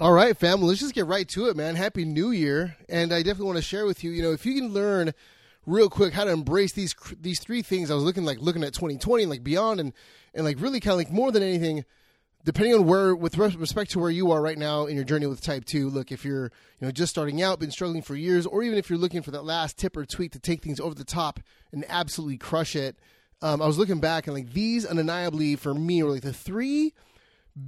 All right, fam. Well, let's just get right to it, man. Happy New Year, and I definitely want to share with you. You know, if you can learn real quick how to embrace these these three things, I was looking like looking at 2020 and like beyond, and and like really kind of like more than anything, depending on where with respect to where you are right now in your journey with Type Two. Look, if you're you know just starting out, been struggling for years, or even if you're looking for that last tip or tweak to take things over the top and absolutely crush it. Um, I was looking back and like these undeniably for me were like the three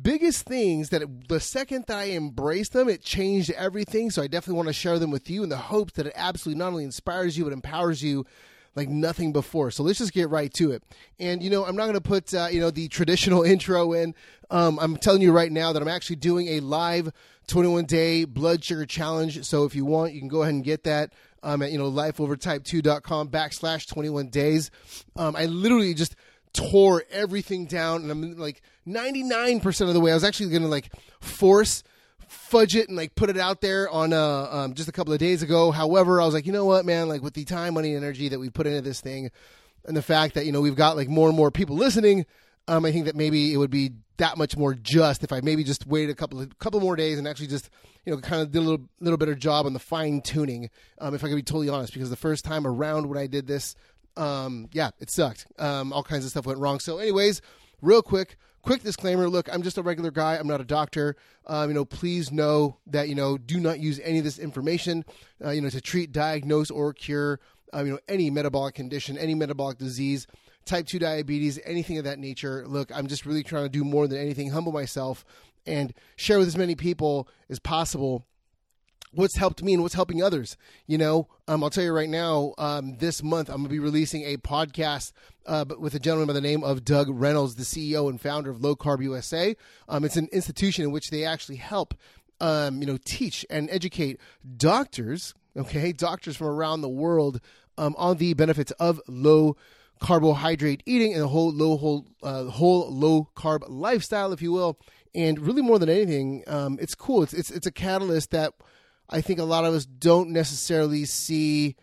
biggest things that it, the second that I embraced them, it changed everything. So I definitely want to share them with you in the hopes that it absolutely not only inspires you, but empowers you like nothing before. So let's just get right to it. And you know, I'm not going to put uh, you know the traditional intro in. Um, I'm telling you right now that I'm actually doing a live 21 day blood sugar challenge. So if you want, you can go ahead and get that. Um, at you know lifeovertype2.com backslash 21 days. Um, I literally just tore everything down, and I'm like 99% of the way. I was actually going to like force fudge it and like put it out there on uh um, just a couple of days ago. However, I was like, you know what, man, like with the time, money, and energy that we put into this thing, and the fact that you know we've got like more and more people listening, um, I think that maybe it would be that much more just if I maybe just waited a couple of couple more days and actually just you know kind of did a little little better job on the fine tuning. Um, if I could be totally honest, because the first time around when I did this, um, yeah, it sucked. Um, all kinds of stuff went wrong. So, anyways, real quick, quick disclaimer. Look, I'm just a regular guy. I'm not a doctor. Um, you know, please know that you know do not use any of this information. Uh, you know, to treat, diagnose, or cure. Um, you know, any metabolic condition, any metabolic disease, type two diabetes, anything of that nature. Look, I'm just really trying to do more than anything, humble myself, and share with as many people as possible what's helped me and what's helping others. You know, um, I'll tell you right now, um, this month I'm going to be releasing a podcast uh, with a gentleman by the name of Doug Reynolds, the CEO and founder of Low Carb USA. Um, it's an institution in which they actually help, um, you know, teach and educate doctors, okay, doctors from around the world um, on the benefits of low carbohydrate eating and the whole low whole uh, whole low carb lifestyle, if you will. And really, more than anything, um, it's cool. It's, it's it's a catalyst that I think a lot of us don't necessarily see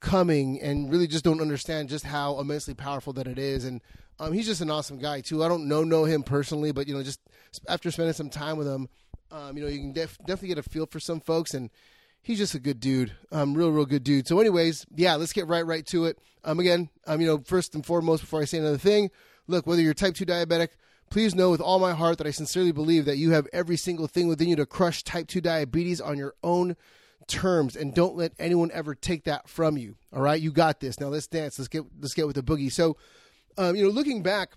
coming and really just don't understand just how immensely powerful that it is. And um, he's just an awesome guy too. I don't know know him personally, but you know, just after spending some time with him, um, you know, you can def- definitely get a feel for some folks, and he's just a good dude, um, real real good dude. So, anyways, yeah, let's get right right to it. Um, again, um, you know, first and foremost, before I say another thing, look, whether you're type two diabetic Please know with all my heart that I sincerely believe that you have every single thing within you to crush type 2 diabetes on your own terms and don't let anyone ever take that from you. All right? You got this. Now let's dance. Let's get let's get with the boogie. So, um, you know, looking back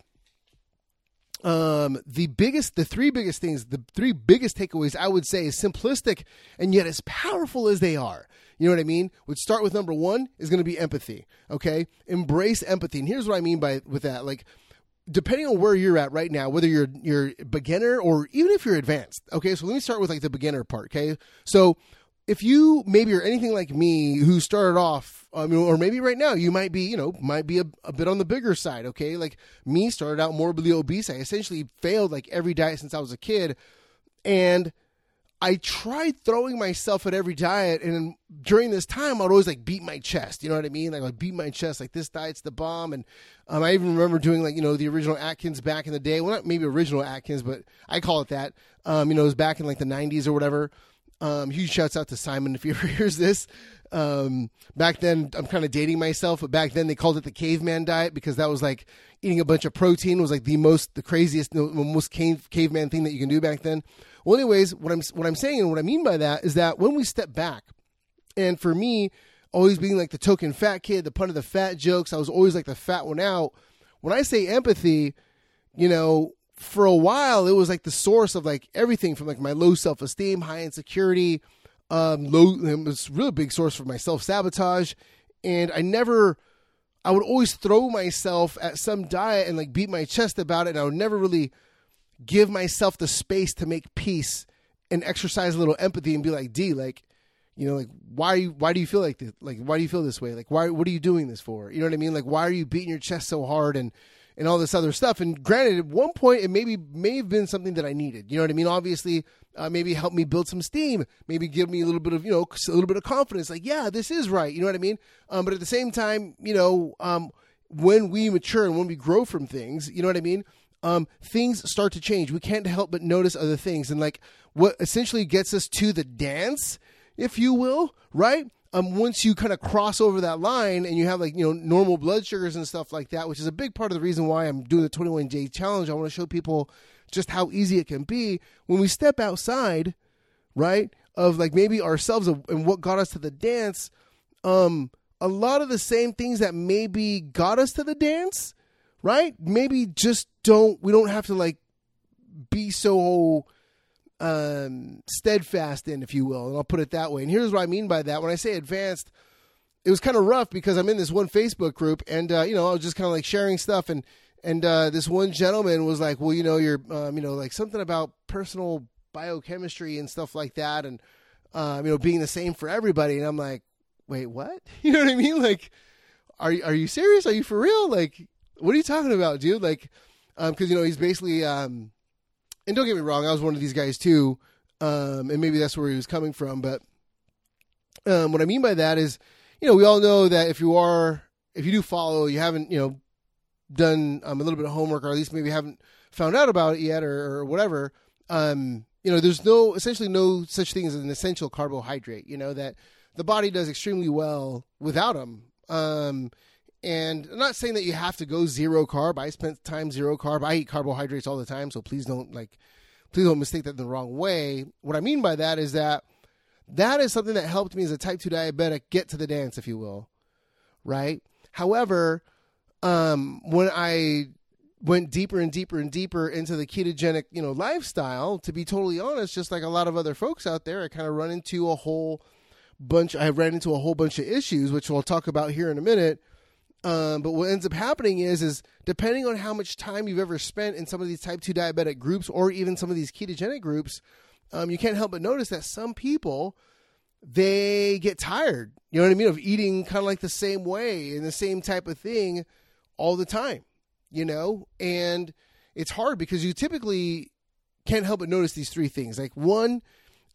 um, the biggest, the three biggest things, the three biggest takeaways I would say is simplistic and yet as powerful as they are. You know what I mean? Would start with number one is going to be empathy. Okay, embrace empathy, and here's what I mean by with that. Like, depending on where you're at right now, whether you're you're beginner or even if you're advanced. Okay, so let me start with like the beginner part. Okay, so if you maybe are anything like me who started off, um, or maybe right now you might be, you know, might be a, a bit on the bigger side. Okay, like me started out morbidly obese. I essentially failed like every diet since I was a kid, and I tried throwing myself at every diet, and during this time, I'd always like beat my chest. You know what I mean? Like I'd beat my chest, like this diet's the bomb. And um, I even remember doing like you know the original Atkins back in the day. Well, not maybe original Atkins, but I call it that. Um, you know, it was back in like the '90s or whatever. Um, huge shouts out to Simon if he ever hears this. Um, back then, I'm kind of dating myself, but back then they called it the caveman diet because that was like eating a bunch of protein was like the most, the craziest, the most cave, caveman thing that you can do back then. Well, anyways, what I'm what I'm saying and what I mean by that is that when we step back, and for me, always being like the token fat kid, the pun of the fat jokes, I was always like the fat one out. When I say empathy, you know, for a while it was like the source of like everything from like my low self esteem, high insecurity, um, low. It was really big source for my self sabotage, and I never. I would always throw myself at some diet and like beat my chest about it, and I would never really give myself the space to make peace and exercise a little empathy and be like, D, like, you know, like why why do you feel like this? Like why do you feel this way? Like why what are you doing this for? You know what I mean? Like why are you beating your chest so hard and and all this other stuff? And granted, at one point it maybe may have been something that I needed. You know what I mean? Obviously, uh, maybe help me build some steam. Maybe give me a little bit of you know a little bit of confidence. Like yeah, this is right. You know what I mean? Um, but at the same time, you know, um, when we mature and when we grow from things, you know what I mean? um, things start to change. We can't help but notice other things. And like what essentially gets us to the dance, if you will, right? Um, once you kind of cross over that line and you have like, you know, normal blood sugars and stuff like that, which is a big part of the reason why I'm doing the 21 day challenge. I want to show people just how easy it can be when we step outside, right? Of like maybe ourselves and what got us to the dance. Um, a lot of the same things that maybe got us to the dance right? Maybe just don't we don't have to like be so um steadfast in if you will and i'll put it that way. And here's what i mean by that. When i say advanced it was kind of rough because i'm in this one facebook group and uh, you know i was just kind of like sharing stuff and and uh, this one gentleman was like well you know you're um, you know like something about personal biochemistry and stuff like that and um, you know being the same for everybody. And i'm like wait what? You know what i mean? Like are, are you serious? Are you for real? Like what are you talking about, dude? Like, because um, you know he's basically, um, and don't get me wrong, I was one of these guys too, um, and maybe that's where he was coming from. But um, what I mean by that is, you know, we all know that if you are, if you do follow, you haven't, you know, done um, a little bit of homework, or at least maybe haven't found out about it yet, or, or whatever. Um, you know, there's no essentially no such thing as an essential carbohydrate. You know that the body does extremely well without them. Um, and I'm not saying that you have to go zero carb. I spent time zero carb. I eat carbohydrates all the time, so please don't like please don't mistake that the wrong way. What I mean by that is that that is something that helped me as a type 2 diabetic get to the dance if you will. Right? However, um, when I went deeper and deeper and deeper into the ketogenic, you know, lifestyle, to be totally honest, just like a lot of other folks out there, I kind of run into a whole bunch I ran into a whole bunch of issues, which we'll talk about here in a minute um, but what ends up happening is, is depending on how much time you've ever spent in some of these type two diabetic groups, or even some of these ketogenic groups, um, you can't help but notice that some people they get tired. You know what I mean? Of eating kind of like the same way and the same type of thing all the time. You know, and it's hard because you typically can't help but notice these three things. Like one,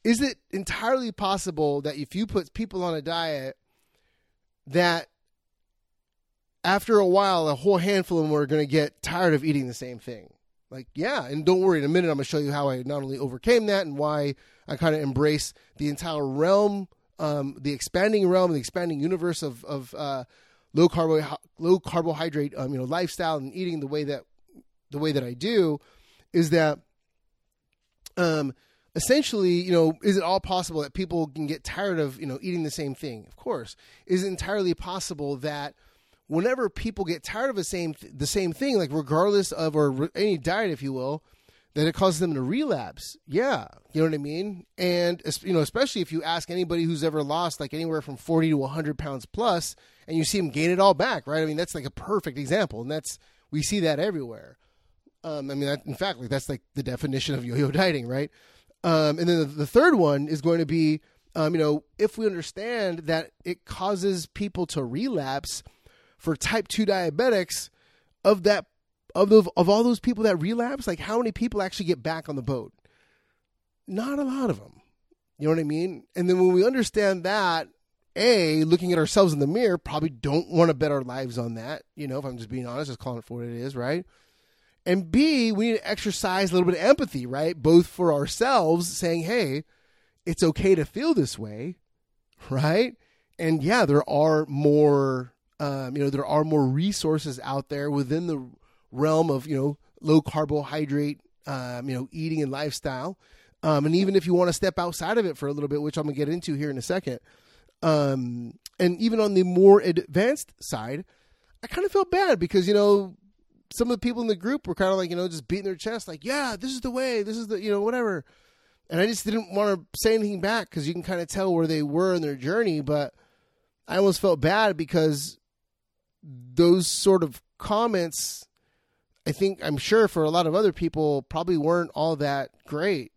is it entirely possible that if you put people on a diet that after a while, a whole handful of them are going to get tired of eating the same thing. Like, yeah, and don't worry, in a minute, I'm going to show you how I not only overcame that and why I kind of embrace the entire realm, um, the expanding realm, the expanding universe of, of uh, low carbo low carbohydrate, um, you know, lifestyle and eating the way that the way that I do, is that, um, essentially, you know, is it all possible that people can get tired of you know eating the same thing? Of course, is it entirely possible that whenever people get tired of the same the same thing, like regardless of or any diet, if you will, that it causes them to relapse. Yeah, you know what I mean. And you know, especially if you ask anybody who's ever lost like anywhere from forty to hundred pounds plus, and you see them gain it all back, right? I mean, that's like a perfect example, and that's we see that everywhere. Um, I mean, that, in fact, like that's like the definition of yo-yo dieting, right? Um, and then the, the, third one is going to be, um, you know, if we understand that it causes people to relapse for type 2 diabetics of that of the of all those people that relapse like how many people actually get back on the boat? Not a lot of them you know what i mean? And then when we understand that a looking at ourselves in the mirror probably don't want to bet our lives on that you know if i'm just being honest just calling it for what it is right? And b we need to exercise a little bit of empathy right? Both for ourselves saying hey it's okay to feel this way right? And yeah there are more um, you know, there are more resources out there within the realm of you know low carbohydrate, um, you know, eating and lifestyle. Um, and even if you want to step outside of it for a little bit, which I'm gonna get into here in a second, um, and even on the more advanced side, I kind of felt bad because you know some of the people in the group were kind of like you know just beating their chest, like yeah, this is the way, this is the you know whatever. And I just didn't want to say anything back because you can kind of tell where they were in their journey, but I almost felt bad because those sort of comments, I think I'm sure for a lot of other people probably weren't all that great.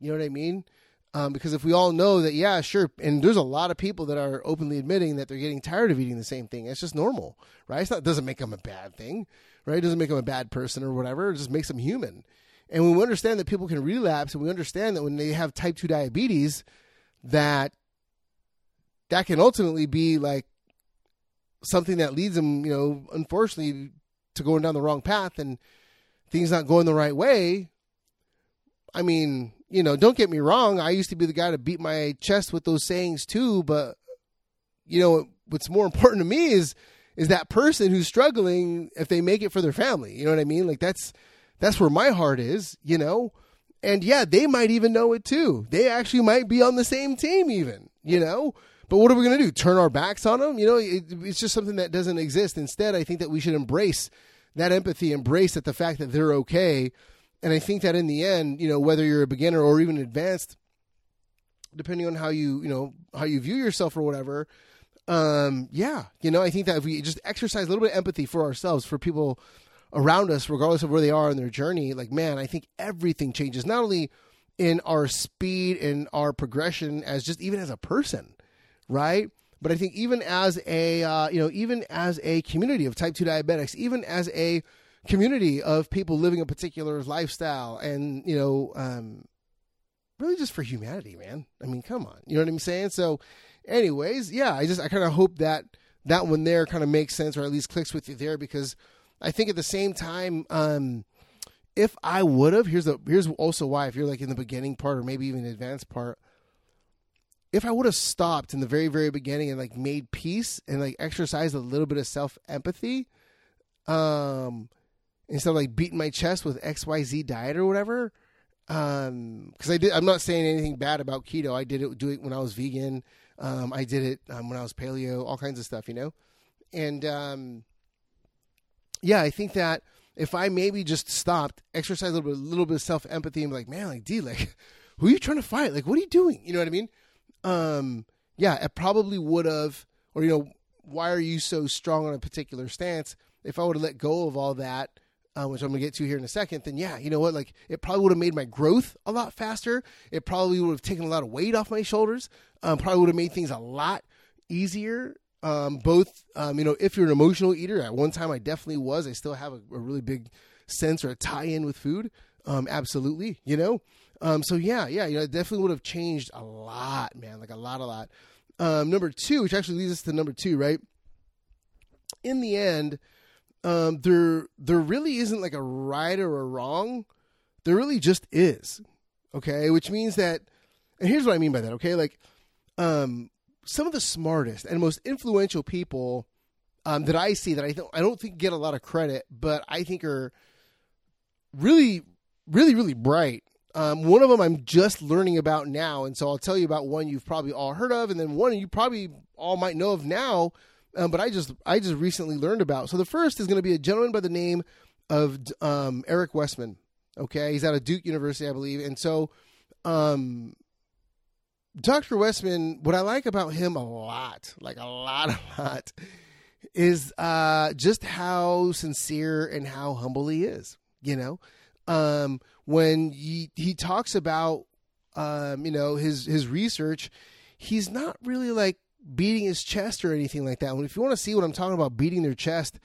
You know what I mean? Um, because if we all know that, yeah, sure, and there's a lot of people that are openly admitting that they're getting tired of eating the same thing. It's just normal, right? It's not, it doesn't make them a bad thing, right? It doesn't make them a bad person or whatever. It just makes them human. And when we understand that people can relapse, and we understand that when they have type two diabetes, that that can ultimately be like something that leads them, you know, unfortunately, to going down the wrong path, and things not going the right way, I mean, you know, don't get me wrong. I used to be the guy to beat my chest with those sayings too, but you know, what's more important to me is is that person who's struggling if they make it for their family. You know what I mean? Like that's that's where my heart is, you know? And yeah, they might even know it too. They actually might be on the same team even, you know? But what are we going to do? Turn our backs on them? You know, it, it's just something that doesn't exist. Instead, I think that we should embrace that empathy, embrace that the fact that they're okay. And I think that in the end, you know, whether you're a beginner or even advanced, depending on how you, you know, how you view yourself or whatever, um, yeah, you know, I think that if we just exercise a little bit of empathy for ourselves, for people around us, regardless of where they are in their journey, like, man, I think everything changes, not only in our speed and our progression as just even as a person right? But I think even as a uh, you know even as a community of type two diabetics, even as a community of people living a particular lifestyle, and you know, um, really just for humanity, man. I mean, come on, you know what I'm saying? So, anyways, yeah, I just I kind of hope that that one there kind of makes sense, or at least clicks with you there, because I think at the same time. Um, if I would have, here's the here's also why. If you're like in the beginning part or maybe even advanced part, if I would have stopped in the very, very beginning and like made peace and like exercised a little bit of self empathy, um, instead of like beating my chest with XYZ diet or whatever, um, because I did, I'm not saying anything bad about keto. I did it, do it when I was vegan. Um, I did it um, when I was paleo, all kinds of stuff, you know? And, um, yeah, I think that if I maybe just stopped, exercise a little bit, a little bit of self empathy and be like, man, like, D, like, who are you trying to fight? Like, what are you doing? You know what I mean? Um, yeah, it probably would have, or, you know, why are you so strong on a particular stance? If I would have let go of all that, uh, which I'm to get to here in a second, then yeah, you know what? Like, it probably would have made my growth a lot faster. It probably would have taken a lot of weight off my shoulders. Um, probably would have made things a lot easier. Um, both, um, you know, if you're an emotional eater, at one time I definitely was. I still have a, a really big sense or a tie in with food. Um, absolutely, you know. Um, so yeah, yeah, you know, it definitely would have changed a lot, man, like a lot, a lot. Um, number two, which actually leads us to number two, right? In the end, um, there there really isn't like a right or a wrong. There really just is. Okay, which means that, and here's what I mean by that. Okay, like, um, some of the smartest and most influential people um, that I see that I don't I don't think get a lot of credit, but I think are really, really, really bright um, one of them I'm just learning about now, and so I'll tell you about one you've probably all heard of, and then one you probably all might know of now, um, but I just I just recently learned about. So the first is going to be a gentleman by the name of um, Eric Westman. Okay, he's out of Duke University, I believe, and so um, Dr. Westman. What I like about him a lot, like a lot, a lot, is uh, just how sincere and how humble he is. You know um, when he he talks about um, you know his his research, he's not really like beating his chest or anything like that. If you want to see what I'm talking about, beating their chest,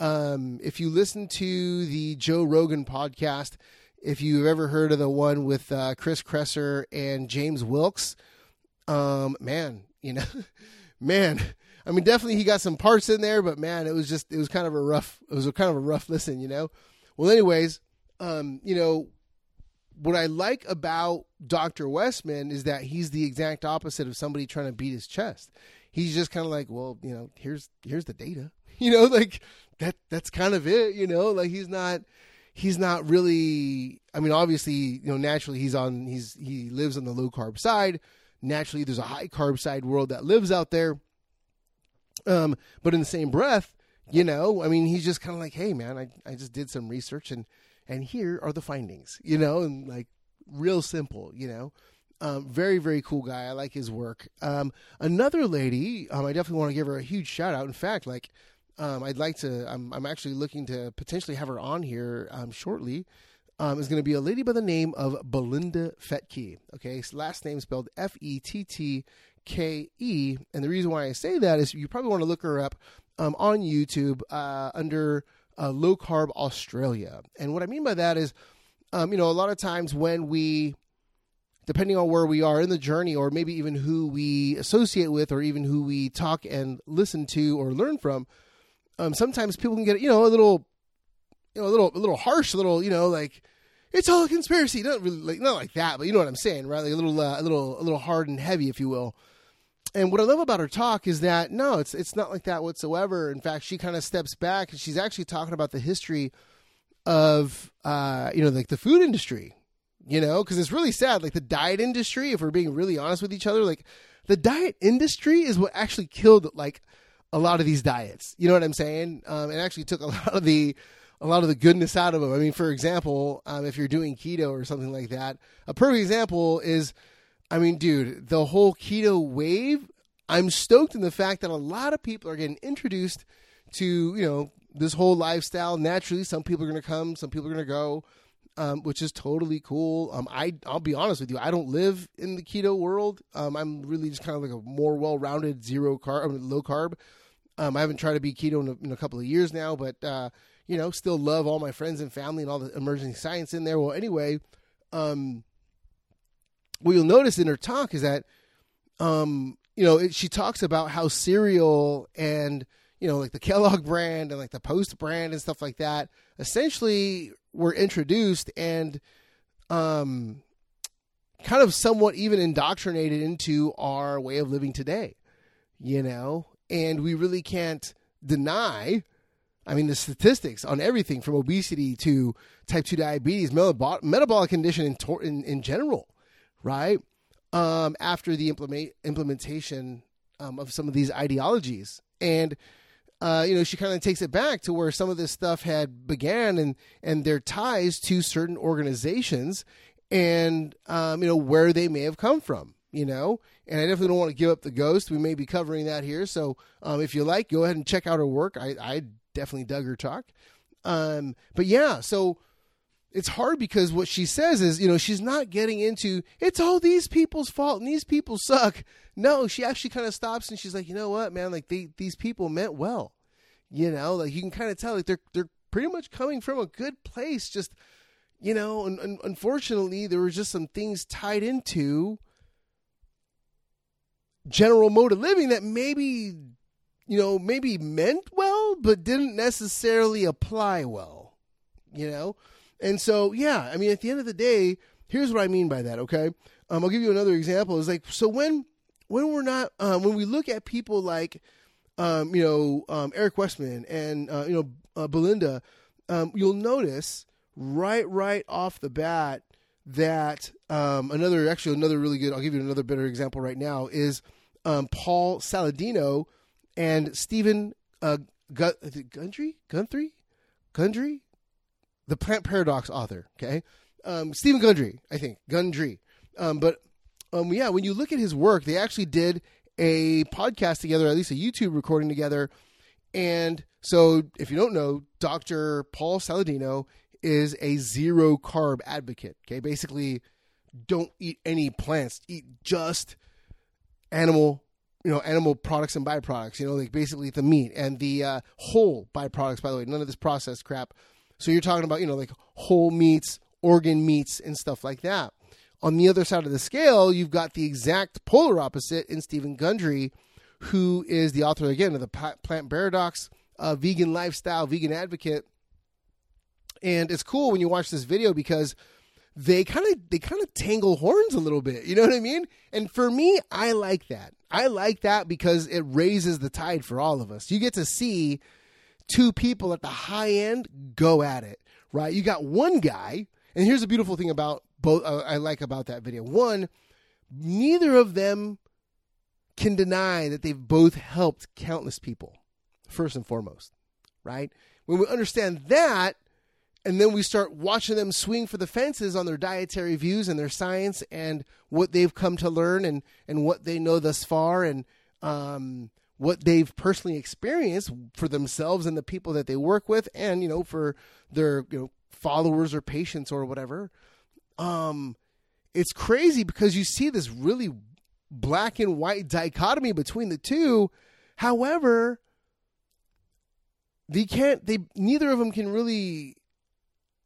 um, if you listen to the Joe Rogan podcast, if you've ever heard of the one with uh, Chris Kresser and James Wilks, um, man, you know, man, I mean, definitely he got some parts in there, but man, it was just it was kind of a rough it was a kind of a rough listen, you know. Well, anyways, um, you know, what I like about Dr. Westman is that he's the exact opposite of somebody trying to beat his chest. He's just kind of like, well, you know, here's here's the data. You know, like that that's kind of it, you know? Like he's not he's not really I mean, obviously, you know, naturally he's on he's he lives on the low carb side. Naturally, there's a high carb side world that lives out there. Um, but in the same breath, you know, I mean, he's just kind of like, hey, man, I, I just did some research and and here are the findings, you know, and like real simple, you know. Um, very very cool guy. I like his work. Um, another lady, um, I definitely want to give her a huge shout out. In fact, like um, I'd like to. I'm, I'm actually looking to potentially have her on here um, shortly. Um, is going to be a lady by the name of Belinda Fettke. Okay, last name spelled F E T T K E, and the reason why I say that is you probably want to look her up on YouTube uh, under uh, low carb Australia. And what I mean by that is, um, you know, a lot of times when we, depending on where we are in the journey, or maybe even who we associate with, or even who we talk and listen to or learn from, um, sometimes people can get, you know, a little you know a little a little harsh, a little you know like it's all a conspiracy. Not really like not like that, but you know what I'm saying, right? Like a little uh, a little a little hard and heavy, if you will. And what I love about her talk is that no, it's it's not like that whatsoever. In fact, she kind of steps back and she's actually talking about the history of uh, you know like the food industry, you know, because it's really sad. Like the diet industry, if we're being really honest with each other, like the diet industry is what actually killed like a lot of these diets. You know what I'm saying? Um, it actually took a lot of the a lot of the goodness out of them. I mean, for example, um, if you're doing keto or something like that, a perfect example is, I mean, dude, the whole keto wave. I'm stoked in the fact that a lot of people are getting introduced to you know this whole lifestyle naturally. Some people are going to come, some people are going to go. Um, which is totally cool. Um, I I'll be honest with you, I don't live in the keto world. Um, I'm really just kind of like a more well-rounded zero carb, I mean, low carb. Um, I haven't tried to be keto in a, in a couple of years now, but uh, you know, still love all my friends and family and all the emerging science in there. Well, anyway, um, what you'll notice in her talk is that, um, you know, it, she talks about how cereal and you know, like the Kellogg brand and like the Post brand and stuff like that, essentially were introduced and um, kind of somewhat even indoctrinated into our way of living today, you know, and we really can't deny. I mean, the statistics on everything from obesity to type 2 diabetes, metabolic condition in, in, in general, right? Um, after the implement, implementation um, of some of these ideologies. And uh, you know, she kind of takes it back to where some of this stuff had began and and their ties to certain organizations and um, you know where they may have come from. You know, and I definitely don't want to give up the ghost. We may be covering that here, so um, if you like, go ahead and check out her work. I, I definitely dug her talk. Um, but yeah, so it's hard because what she says is, you know, she's not getting into it's all these people's fault and these people suck. No, she actually kind of stops and she's like, you know what, man, like they, these people meant well. You know, like you can kind of tell like they're they're pretty much coming from a good place. Just you know, and, and unfortunately, there were just some things tied into general mode of living that maybe you know maybe meant well, but didn't necessarily apply well. You know and so, yeah, I mean, at the end of the day, here's what I mean by that. Okay, um, I'll give you another example. Is like so when when we're not um, when we look at people like um, you know um, Eric Westman and uh, you know uh, Belinda, um, you'll notice right right off the bat that um, another actually another really good. I'll give you another better example right now is Paul Saladino and Stephen uh, Gundry Gundry Gundry the Plant Paradox author. Okay, um, Stephen Gundry, I think Gundry. Um, but um, yeah, when you look at his work, they actually did a podcast together, at least a YouTube recording together. And so, if you don't know, Dr. Paul Saladino is a zero carb advocate. Okay, basically, don't eat any plants, eat just animal you know animal products and byproducts you know like basically the meat and the uh, whole byproducts by the way none of this processed crap so you're talking about, you know, like whole meats, organ meats, and stuff like that. On the other side of the scale, you've got the exact polar opposite in Stephen Gundry, who is the author, again, of the Plant Paradox, a vegan lifestyle, vegan advocate. And it's cool when you watch this video because they kind of they kind of tangle horns a little bit. You know what I mean? And for me, I like that. I like that because it raises the tide for all of us. You get to see two people at the high end go at it, right? You got one guy, and here's the beautiful thing about both uh, I like about that video. One, neither of them can deny that they've both helped countless people, first and foremost, right? When we understand that, and then we start watching them swing for the fences on their dietary views and their science and what they've come to learn and, and what they know thus far and um, what they've personally experienced for themselves and the people that they work with and you know for their you know followers or patients or whatever. Um it's crazy because you see this really black and white dichotomy between the two. However they can't they neither of them can really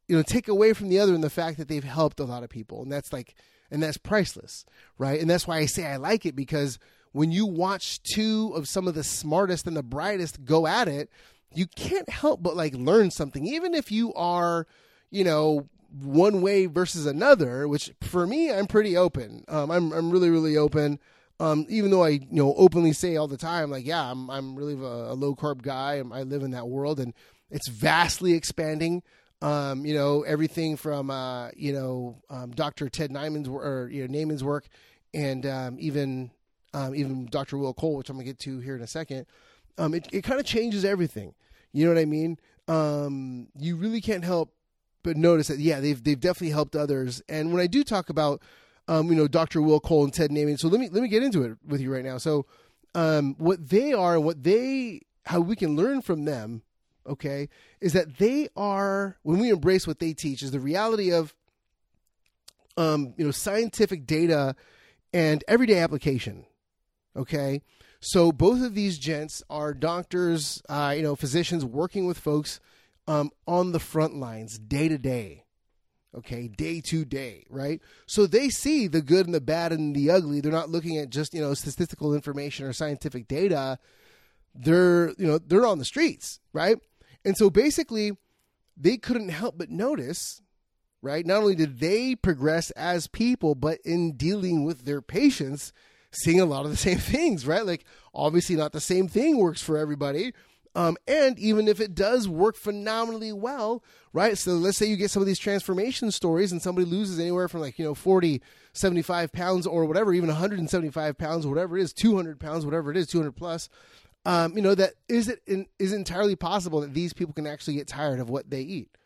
you know take away from the other in the fact that they've helped a lot of people. And that's like and that's priceless right? And that's why i say i like it because when you watch two of some of the smartest and the brightest go at it, you can't help but like learn something, even if you are, you know, one way versus another. Which for me, I'm pretty open. Um, I'm I'm really really open. Um, even though I you know openly say all the time, like yeah, I'm I'm really a, a low carb guy. I live in that world, and it's vastly expanding. Um, you know everything from uh, you know um, Dr. Ted Nyman's or you know Naiman's work, and um, even um, even Dr. Will Cole, which I'm gonna get to here in a second. Um, it it kind of changes everything. You know what I mean? Um, you really can't help but notice that yeah, they've they've definitely helped others. And when I do talk about um, you know, Dr. Will Cole and Ted Naiman. So let me let me get into it with you right now. So um, what they are, and what they, how we can learn from them, okay, is that they are when we embrace what they teach is the reality of, um, you know, scientific data and everyday application. Okay, so both of these gents are doctors, uh, you know, physicians working with folks um, on the front lines day to day okay, day to day, right? So they see the good and the bad and the ugly. They're not looking at just, you know, statistical information or scientific data. They're, you know, they're on the streets, right? And so basically, they couldn't help but notice, right? Not only did they progress as people, but in dealing with their patients, seeing a lot of the same things, right? Like, obviously, not the same thing works for everybody um, and even if it does work phenomenally well, right? So let's say you get some of these transformation stories and somebody loses anywhere from like, you know, 40, 75 pounds or whatever, even 175 pounds, whatever it is, 200 pounds, whatever it is, 200 plus. Um, you know, that is it in, is entirely possible that these people can actually get tired of what they eat.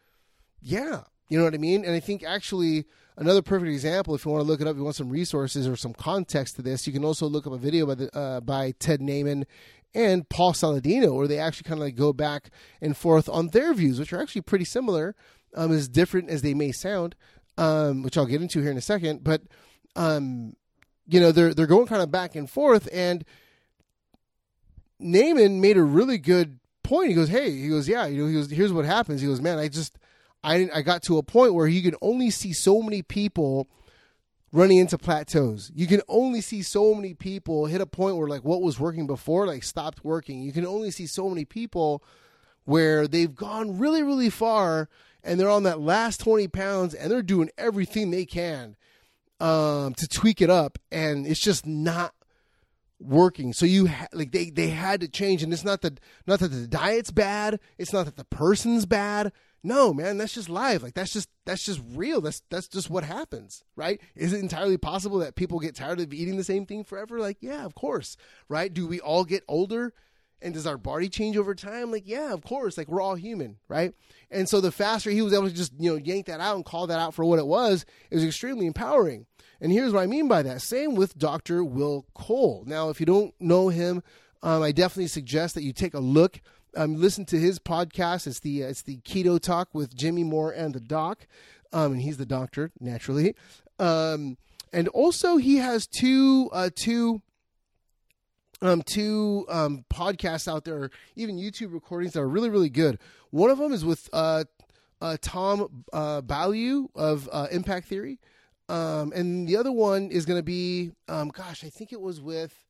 Yeah. You know what I mean? And I think actually another perfect example, if you want to look it up, you want some resources or some context to this, you can also look up a video by the, uh, by Ted Naiman and Paul Saladino, where they actually kind of like go back and forth on their views, which are actually pretty similar, um, as different as they may sound, um, which I'll get into here in a second. But um, you know, they're they're going kind of back and forth, and Naiman made a really good point. He goes, "Hey, he goes, yeah, you know, he goes, here's what happens. He goes, man, I just, I I got to a point where you can only see so many people." running into plateaus. You can only see so many people hit a point where like what was working before like stopped working. You can only see so many people where they've gone really really far and they're on that last 20 pounds and they're doing everything they can um, to tweak it up and it's just not working so you ha- like they they had to change and it's not that not that the diet's bad it's not that the person's bad no, man, that's just live. Like that's just that's just real. That's that's just what happens, right? Is it entirely possible that people get tired of eating the same thing forever? Like, yeah, of course, right? Do we all get older? And does our body change over time? Like, yeah, of course. Like we're all human, right? And so the faster he was able to just, you know, yank that out and call that out for what it was, it was extremely empowering. And here's what I mean by that. Same with Dr. Will Cole. Now, if you don't know him, um, I definitely suggest that you take a look um, listen to his podcast. It's the uh, it's the Keto Talk with Jimmy Moore and the Doc, um, and he's the doctor naturally. Um, and also he has two uh, two um, two um, podcasts out there, even YouTube recordings that are really really good. One of them is with uh, uh, Tom uh, Bilyeu of uh, Impact Theory, um, and the other one is going to be, um, gosh, I think it was with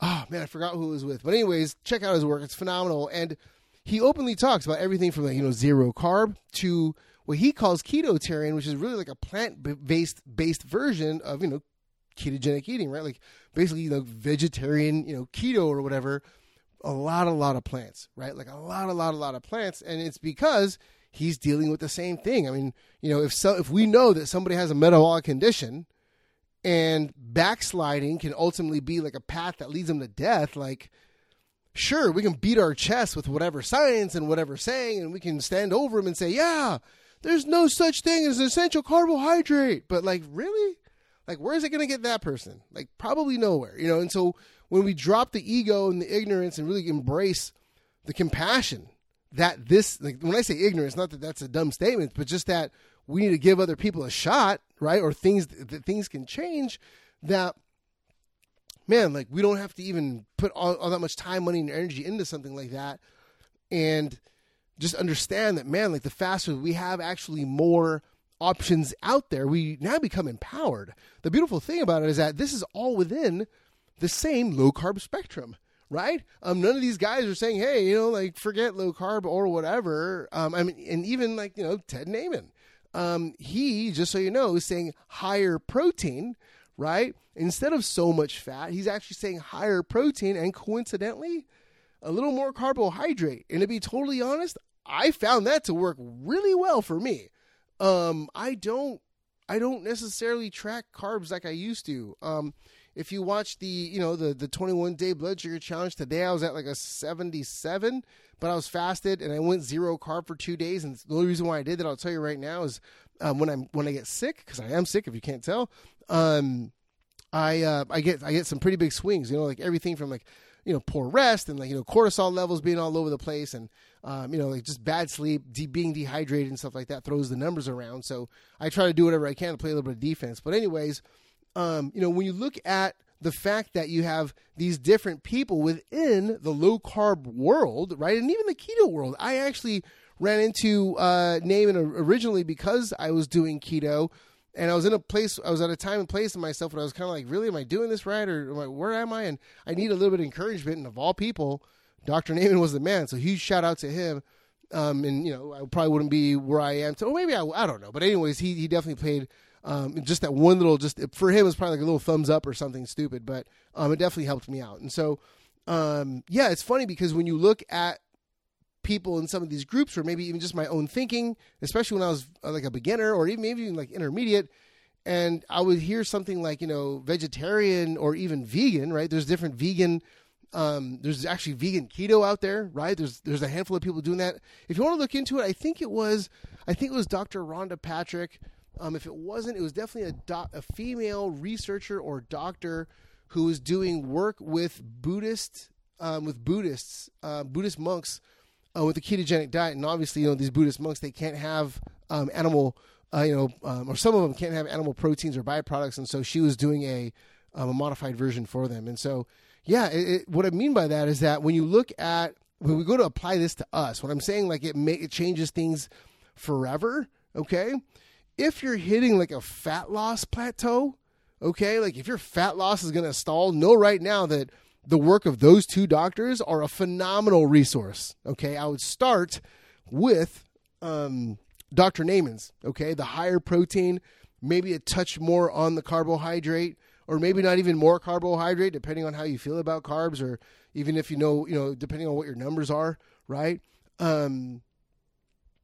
oh man, I forgot who it was with. But anyways, check out his work; it's phenomenal. And he openly talks about everything from like you know zero carb to what he calls ketotarian, which is really like a plant based based version of you know ketogenic eating, right? Like basically you know vegetarian, you know keto or whatever. A lot, a lot of plants, right? Like a lot, a lot, a lot of plants, and it's because he's dealing with the same thing. I mean, you know, if so, if we know that somebody has a metabolic condition, and backsliding can ultimately be like a path that leads them to death. Like sure we can beat our chest with whatever science and whatever saying and we can stand over them and say yeah there's no such thing as essential carbohydrate. But like really? Like where is it going to get that person? Like probably nowhere you know? And so when we drop the ego and the ignorance and really embrace the compassion that this like when i say ignorance not that that's a dumb statement but just that we need to give other people a shot, right? Or things that things can change. That man, like we don't have to even put all, all that much time, money, and energy into something like that, and just understand that man, like the faster we have actually more options out there, we now become empowered. The beautiful thing about it is that this is all within the same low carb spectrum, right? Um, none of these guys are saying, hey, you know, like forget low carb or whatever. Um, I mean, and even like you know Ted Naiman, um, he just so you know is saying higher protein, right? Instead of so much fat, he's actually saying higher protein and coincidentally, a little more carbohydrate. And to be totally honest, I found that to work really well for me. Um, I don't, I don't necessarily track carbs like I used to. Um, if you watch the you know the the 21 day blood sugar challenge today i was at like a 77 but i was fasted and i went zero carb for two days and the only reason why i did that i'll tell you right now is um, when i'm when i get sick because i am sick if you can't tell um, i uh, i get i get some pretty big swings you know like everything from like you know poor rest and like you know cortisol levels being all over the place and um, you know like just bad sleep de- being dehydrated and stuff like that throws the numbers around. So i try to do whatever i can to play a little bit of defense. But anyways um, you know, when you look at the fact that you have these different people within the low carb world, right, and even the keto world, I actually ran into uh, Naiman originally because I was doing keto. And I was in a place, I was at a time and place in myself where I was kind of like, really, am I doing this right? Or am I, where am I? And I need a little bit of encouragement. And of all people, Dr. Naiman was the man. So huge shout out to him. Um, and, you know, I probably wouldn't be where I am. So maybe I, I don't know. But, anyways, he, he definitely played um, just that one little, just for him, it was probably like a little thumbs up or something stupid, but um, it definitely helped me out. And so, um, yeah, it's funny because when you look at people in some of these groups, or maybe even just my own thinking, especially when I was uh, like a beginner or even maybe even like intermediate, and I would hear something like you know vegetarian or even vegan, right? There's different vegan. Um, there's actually vegan keto out there, right? There's there's a handful of people doing that. If you want to look into it, I think it was I think it was Dr. Rhonda Patrick um, if it wasn't, it was definitely a, a female researcher or doctor who was doing work with Buddhist um, with Buddhists, uh, Buddhist monks uh, with a ketogenic diet. And obviously, you know, these Buddhist monks they can't have um, animal, uh, you know, um, or some of them can't have animal proteins or byproducts. And so she was doing a um, a modified version for them. And so, yeah, it, it, what I mean by that is that when you look at when we go to apply this to us, what I'm saying, like it, may, it changes things forever. Okay, if you're hitting like a fat loss plateau, okay, like if your fat loss is going to stall, know right now that the work of those two doctors are a phenomenal resource. Okay, I would start with um, Dr. Naiman's. Okay, the higher protein, maybe a touch more on the carbohydrate, or maybe not even more carbohydrate, depending on how you feel about carbs, or even if you know, you know, depending on what your numbers are, right? Um,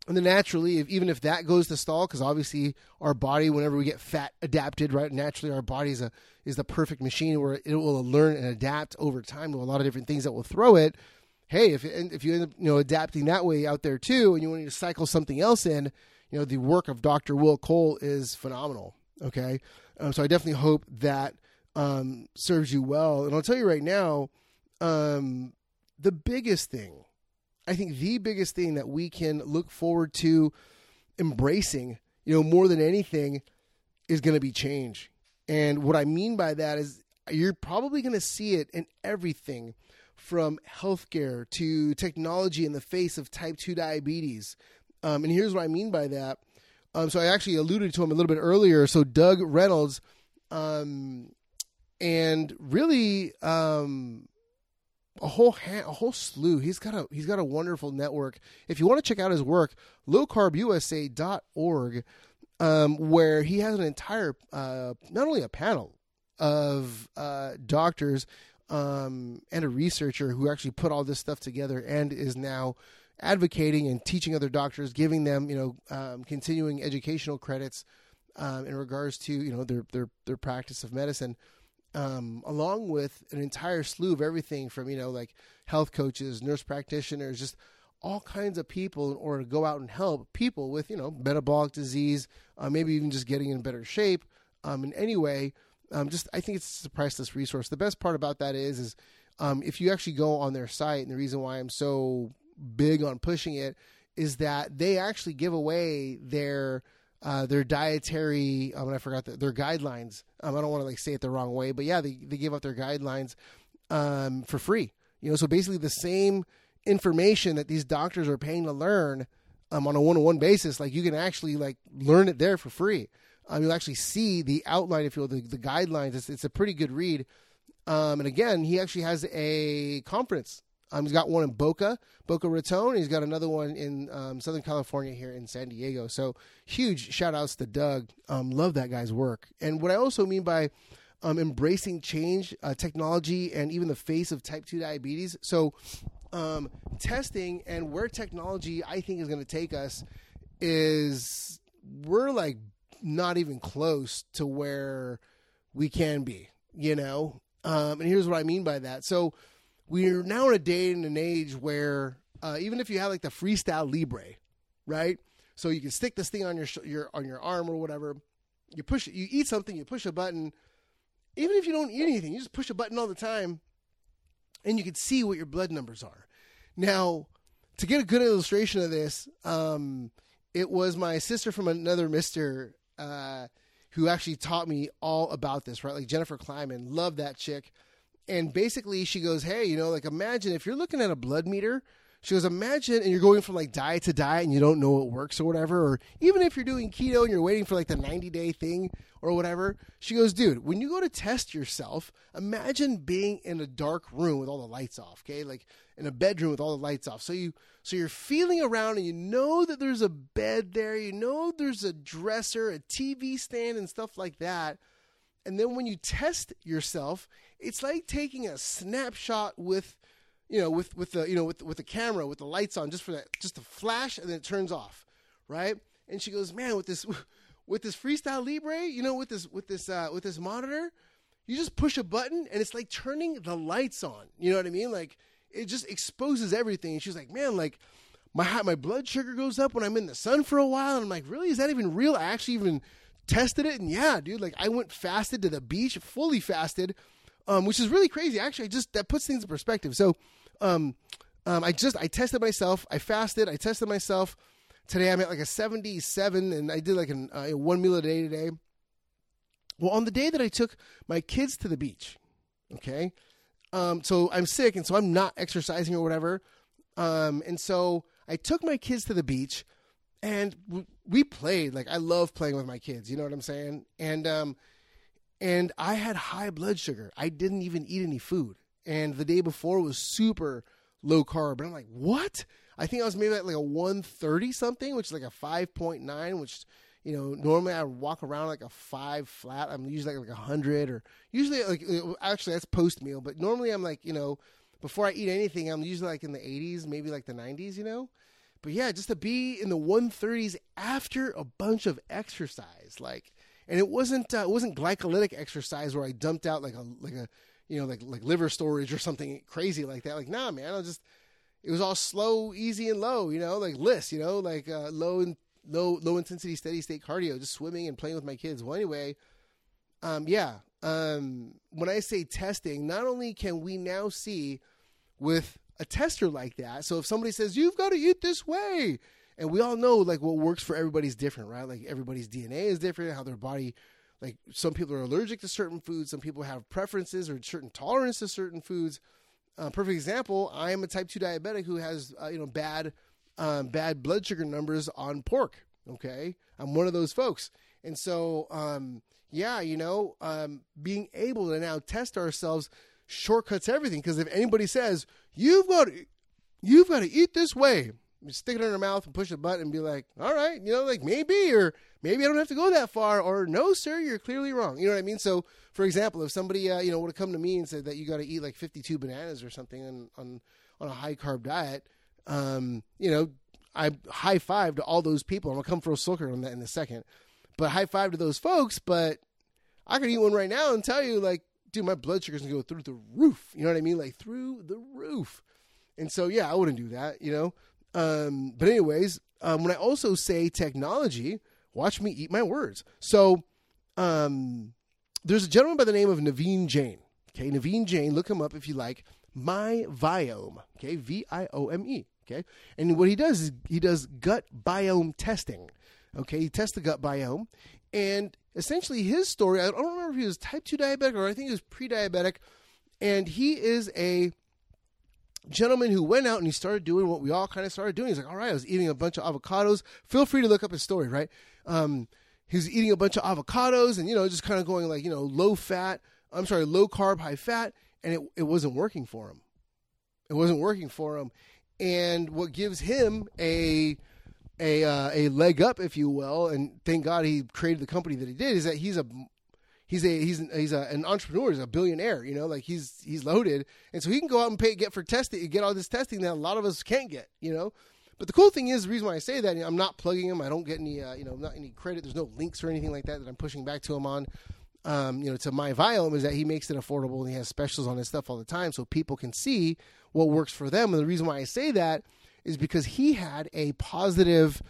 and then naturally, if, even if that goes to stall, because obviously our body, whenever we get fat adapted, right, naturally our body is a is the perfect machine where it will learn and adapt over time to a lot of different things that will throw it. Hey, if if you end up you know adapting that way out there too, and you want to cycle something else in, you know the work of Dr. Will Cole is phenomenal. Okay, um, so I definitely hope that um, serves you well. And I'll tell you right now, um, the biggest thing I think the biggest thing that we can look forward to embracing, you know, more than anything is going to be change. And what I mean by that is you're probably going to see it in everything from healthcare to technology in the face of type 2 diabetes. Um, and here's what I mean by that. Um, so I actually alluded to him a little bit earlier. So Doug Reynolds, um, and really, um, a whole ha- a whole slew. He's got a he's got a wonderful network. If you want to check out his work, lowcarbusa.org, um, where he has an entire uh, not only a panel of uh, doctors um, and a researcher who actually put all this stuff together and is now advocating and teaching other doctors, giving them you know um, continuing educational credits um, in regards to you know their their their practice of medicine um, along with an entire slew of everything from you know like health coaches, nurse practitioners, just all kinds of people in order to go out and help people with you know metabolic disease, uh, maybe even just getting in better shape um, in any way. Um, just I think it's a priceless resource. The best part about that is is um, if you actually go on their site, and the reason why I'm so big on pushing it is that they actually give away their uh, their dietary. Um, I forgot the, their guidelines. Um, I don't want to like say it the wrong way, but yeah, they they give out their guidelines um, for free. You know, so basically the same information that these doctors are paying to learn um, on a one on one basis, like you can actually like learn it there for free. Um, you'll actually see the outline, if you will, the, the guidelines. It's, it's a pretty good read. Um, and again, he actually has a conference. Um, he's got one in Boca, Boca Raton. He's got another one in um, Southern California here in San Diego. So huge shout outs to Doug. Um, love that guy's work. And what I also mean by um, embracing change, uh, technology, and even the face of type 2 diabetes. So, um, testing and where technology I think is going to take us is we're like not even close to where we can be, you know? Um, and here's what I mean by that. So, we're now in a day and an age where uh, even if you have like the freestyle libre, right? So you can stick this thing on your sh- your on your arm or whatever. You push it. You eat something. You push a button even if you don't eat anything, you just push a button all the time and you can see what your blood numbers are. Now, to get a good illustration of this, um, it was my sister from another Mister uh, who actually taught me all about this, right? Like Jennifer Kleiman, love that chick. And basically, she goes, Hey, you know, like imagine if you're looking at a blood meter she goes, imagine, and you're going from like diet to diet and you don't know what works or whatever, or even if you're doing keto and you're waiting for like the 90 day thing or whatever. She goes, dude, when you go to test yourself, imagine being in a dark room with all the lights off, okay? Like in a bedroom with all the lights off. So you, so you're feeling around and you know that there's a bed there, you know there's a dresser, a TV stand, and stuff like that. And then when you test yourself, it's like taking a snapshot with you know, with with the you know with with the camera with the lights on, just for that, just a flash, and then it turns off, right? And she goes, man, with this with this freestyle libre, you know, with this with this uh, with this monitor, you just push a button and it's like turning the lights on. You know what I mean? Like it just exposes everything. And she's like, man, like my my blood sugar goes up when I'm in the sun for a while. And I'm like, really? Is that even real? I actually even tested it, and yeah, dude, like I went fasted to the beach, fully fasted, um, which is really crazy. Actually, just that puts things in perspective. So um, um, I just I tested myself. I fasted. I tested myself. Today I'm at like a 77, and I did like an, uh, one meal a day today. Well, on the day that I took my kids to the beach, okay, um, so I'm sick, and so I'm not exercising or whatever, um, and so I took my kids to the beach, and we played. Like I love playing with my kids. You know what I'm saying? And um, and I had high blood sugar. I didn't even eat any food and the day before was super low carb. And I'm like, what? I think I was maybe at like a 130 something, which is like a 5.9, which you know normally I walk around like a five flat. I'm usually like, like hundred or usually like actually that's post meal, but normally I'm like you know before I eat anything I'm usually like in the 80s, maybe like the 90s, you know. But yeah, just to be in the 130s after a bunch of exercise, like, and it wasn't uh, it wasn't glycolytic exercise where I dumped out like a like a you know, like like liver storage or something crazy like that. Like, nah, man, I just it was all slow, easy, and low. You know, like LISS. You know, like uh, low and low low intensity, steady state cardio, just swimming and playing with my kids. Well, anyway, um, yeah. Um, when I say testing, not only can we now see with a tester like that. So if somebody says you've got to eat this way, and we all know like what works for everybody's different, right? Like everybody's DNA is different, how their body like some people are allergic to certain foods some people have preferences or certain tolerance to certain foods uh, perfect example i am a type 2 diabetic who has uh, you know bad um, bad blood sugar numbers on pork okay i'm one of those folks and so um, yeah you know um, being able to now test ourselves shortcuts everything because if anybody says you've got to, you've got to eat this way stick it in their mouth and push a button and be like all right you know like maybe or maybe I don't have to go that far, or no, sir, you're clearly wrong. You know what I mean? So, for example, if somebody uh, you know would have come to me and said that you got to eat like 52 bananas or something on on, on a high carb diet, um, you know, I high five to all those people. I'm gonna come for a sucker on that in a second, but high five to those folks. But I could eat one right now and tell you, like, dude, my blood sugar's gonna go through the roof. You know what I mean? Like through the roof. And so, yeah, I wouldn't do that. You know. Um, but anyways, um, when I also say technology, Watch me eat my words. So, um, there's a gentleman by the name of Naveen Jain. Okay, Naveen Jain, look him up if you like. My Viome. Okay, V I O M E. Okay, and what he does is he does gut biome testing. Okay, he tests the gut biome, and essentially his story. I don't remember if he was type two diabetic or I think he was pre-diabetic, and he is a gentleman who went out and he started doing what we all kind of started doing. He's like, all right, I was eating a bunch of avocados. Feel free to look up his story, right? Um, he's eating a bunch of avocados and, you know, just kind of going like, you know, low fat, I'm sorry, low carb, high fat, and it it wasn't working for him. It wasn't working for him, and what gives him a a uh, a leg up, if you will, and thank God he created the company that he did, is that he's a he's a he's he's a, an entrepreneur, he's a billionaire, you know, like he's he's loaded, and so he can go out and pay get for testing, get all this testing that a lot of us can't get, you know. But the cool thing is, the reason why I say that, I'm not plugging him. I don't get any, uh, you know, not any credit. There's no links or anything like that that I'm pushing back to him on. Um, you know, to my Viome is that he makes it affordable and he has specials on his stuff all the time, so people can see what works for them. And the reason why I say that is because he had a positive,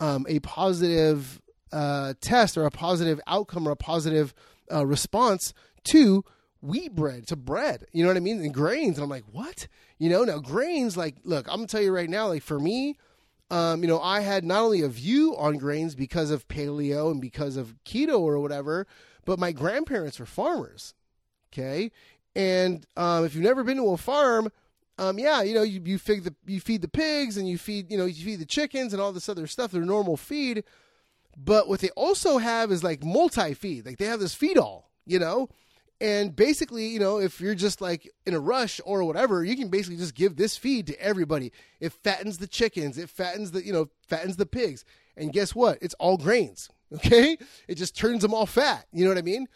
um, a positive uh, test or a positive outcome or a positive uh, response to wheat bread, to bread. You know what I mean? And grains. And I'm like, what? You know, now grains, like, look, I'm gonna tell you right now, like for me, um, you know, I had not only a view on grains because of paleo and because of keto or whatever, but my grandparents were farmers. Okay. And um, if you've never been to a farm, um, yeah, you know, you, you feed the you feed the pigs and you feed you know you feed the chickens and all this other stuff. Their normal feed, but what they also have is like multi feed. Like they have this feed all, you know, and basically, you know, if you're just like in a rush or whatever, you can basically just give this feed to everybody. It fattens the chickens, it fattens the you know fattens the pigs, and guess what? It's all grains. Okay, it just turns them all fat. You know what I mean?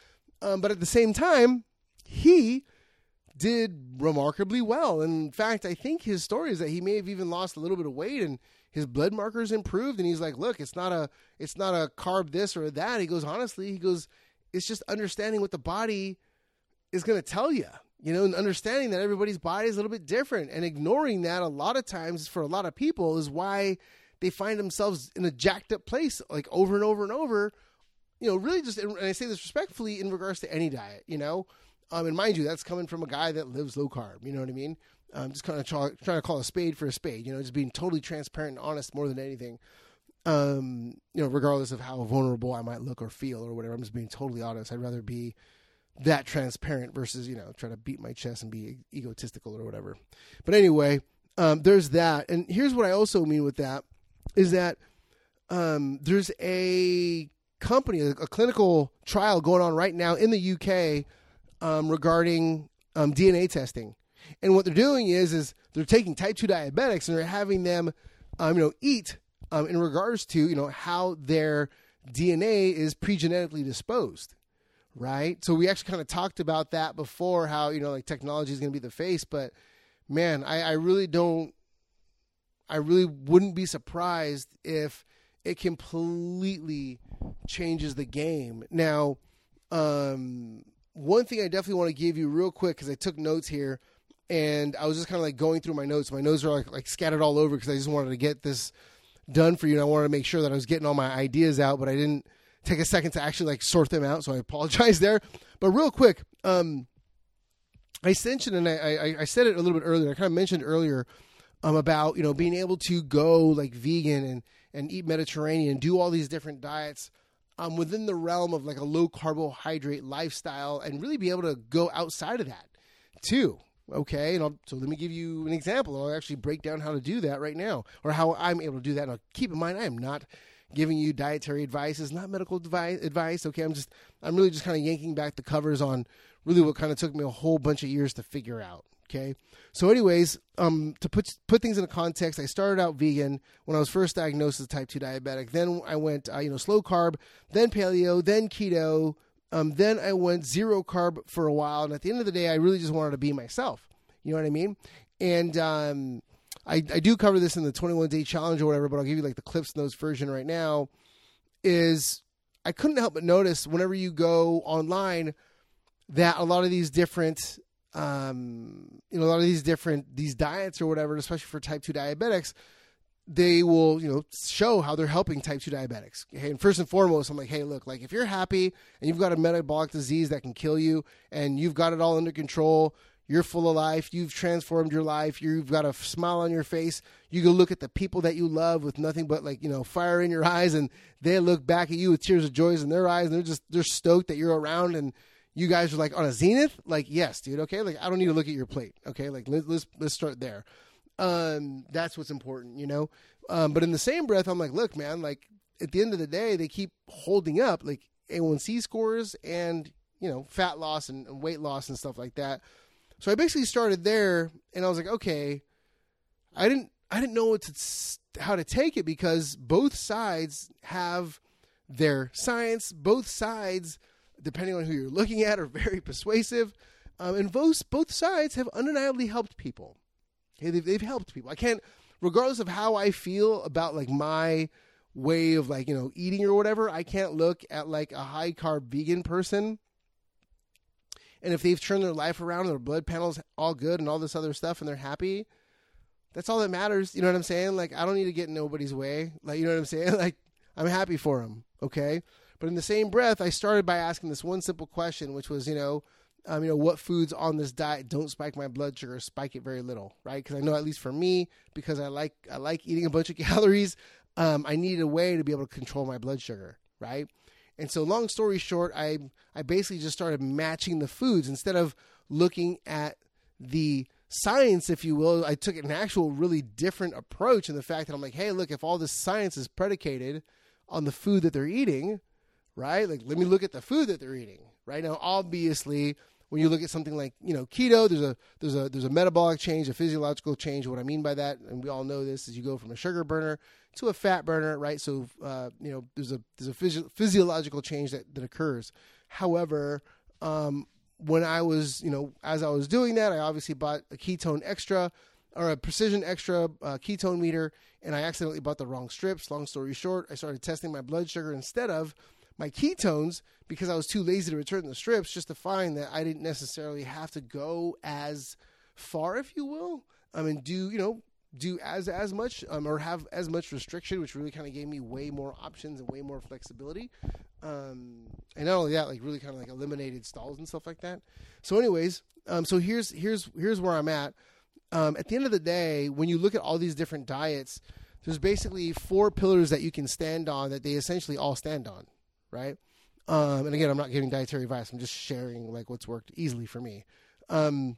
Um, but at the same time, he did remarkably well. In fact, I think his story is that he may have even lost a little bit of weight and his blood markers improved. And he's like, "Look, it's not a it's not a carb this or that." He goes, honestly, he goes, "It's just understanding what the body is going to tell you." You know, and understanding that everybody's body is a little bit different, and ignoring that a lot of times for a lot of people is why they find themselves in a jacked up place, like over and over and over. You know, really just, and I say this respectfully in regards to any diet. You know, um, and mind you, that's coming from a guy that lives low carb. You know what I mean? I'm just kind of try, trying to call a spade for a spade. You know, just being totally transparent and honest more than anything. Um, you know, regardless of how vulnerable I might look or feel or whatever, I'm just being totally honest. I'd rather be that transparent versus you know try to beat my chest and be egotistical or whatever. But anyway, um, there's that. And here's what I also mean with that is that um, there's a company, a, a clinical trial going on right now in the UK um, regarding um, DNA testing. And what they're doing is is they're taking type two diabetics and they're having them, um, you know, eat um, in regards to you know how their DNA is pre-genetically disposed, right? So we actually kind of talked about that before, how you know like technology is going to be the face, but man, I, I really don't, I really wouldn't be surprised if it completely changes the game. Now, um, one thing I definitely want to give you real quick because I took notes here, and I was just kind of like going through my notes. My notes are like, like scattered all over because I just wanted to get this done for you, and I wanted to make sure that I was getting all my ideas out, but I didn't take a second to actually like sort them out, so I apologize there. But real quick, um, I mentioned and I, I, I said it a little bit earlier. I kind of mentioned earlier um, about you know being able to go like vegan and and eat Mediterranean, do all these different diets um, within the realm of like a low carbohydrate lifestyle and really be able to go outside of that too. Okay, and I'll, so let me give you an example. I'll actually break down how to do that right now, or how I'm able to do that. Now, keep in mind, I am not giving you dietary advice. It's not medical advice. Okay, I'm just, I'm really just kind of yanking back the covers on really what kind of took me a whole bunch of years to figure out. Okay. So, anyways, um, to put put things into context, I started out vegan when I was first diagnosed as type two diabetic. Then I went, uh, you know, slow carb, then paleo, then keto. Um, then I went zero carb for a while, and at the end of the day, I really just wanted to be myself. You know what I mean? And um, I, I do cover this in the 21 day challenge or whatever, but I'll give you like the CliffsNotes version right now. Is I couldn't help but notice whenever you go online that a lot of these different um, you know, a lot of these different these diets or whatever, especially for type two diabetics, they will you know show how they're helping type two diabetics. Okay? And first and foremost, I'm like, hey, look, like if you're happy and you've got a metabolic disease that can kill you, and you've got it all under control. You're full of life. You've transformed your life. You've got a smile on your face. You can look at the people that you love with nothing but like you know fire in your eyes, and they look back at you with tears of joy in their eyes, and they're just they're stoked that you're around and you guys are like on a zenith like yes dude okay like i don't need to look at your plate okay like let's let's, let's start there um that's what's important you know um but in the same breath i'm like look man like at the end of the day they keep holding up like a1c scores and you know fat loss and, and weight loss and stuff like that. So I basically started there, and I was like, okay, I didn't I didn't know what to how to take it because both sides have their science. Both sides, depending on who you're looking at, are very persuasive, um, and both both sides have undeniably helped people. Okay, they've, they've helped people. I can't, regardless of how I feel about like my way of like you know eating or whatever. I can't look at like a high carb vegan person. And if they've turned their life around their blood panels all good and all this other stuff and they're happy, that's all that matters. You know what I'm saying? Like I don't need to get in nobody's way. Like you know what I'm saying? Like I'm happy for them. Okay. But in the same breath, I started by asking this one simple question, which was, you know, um, you know, what foods on this diet don't spike my blood sugar, spike it very little, right? Because I know at least for me, because I like I like eating a bunch of calories, um, I needed a way to be able to control my blood sugar, right? And so, long story short, I I basically just started matching the foods instead of looking at the science, if you will. I took an actual really different approach in the fact that I'm like, hey, look, if all this science is predicated on the food that they're eating, right? Like, let me look at the food that they're eating, right? Now, obviously, when you look at something like you know keto, there's a there's a there's a metabolic change, a physiological change. What I mean by that, and we all know this, is you go from a sugar burner to a fat burner, right? So uh, you know there's a there's a physio- physiological change that that occurs. However, um, when I was you know as I was doing that, I obviously bought a ketone extra or a Precision Xtra uh, ketone meter, and I accidentally bought the wrong strips. Long story short, I started testing my blood sugar instead of my ketones because I was too lazy to return the strips just to find that I didn't necessarily have to go as far, if you will. I mean, do you know do as as much um, or have as much restriction, which really kind of gave me way more options and way more flexibility. Um, and not only that, like really kind of like eliminated stalls and stuff like that. So, anyways, um, so here's here's here's where I'm at. Um, at the end of the day, when you look at all these different diets, there's basically four pillars that you can stand on that they essentially all stand on, right? Um, and again, I'm not giving dietary advice. I'm just sharing like what's worked easily for me. Um,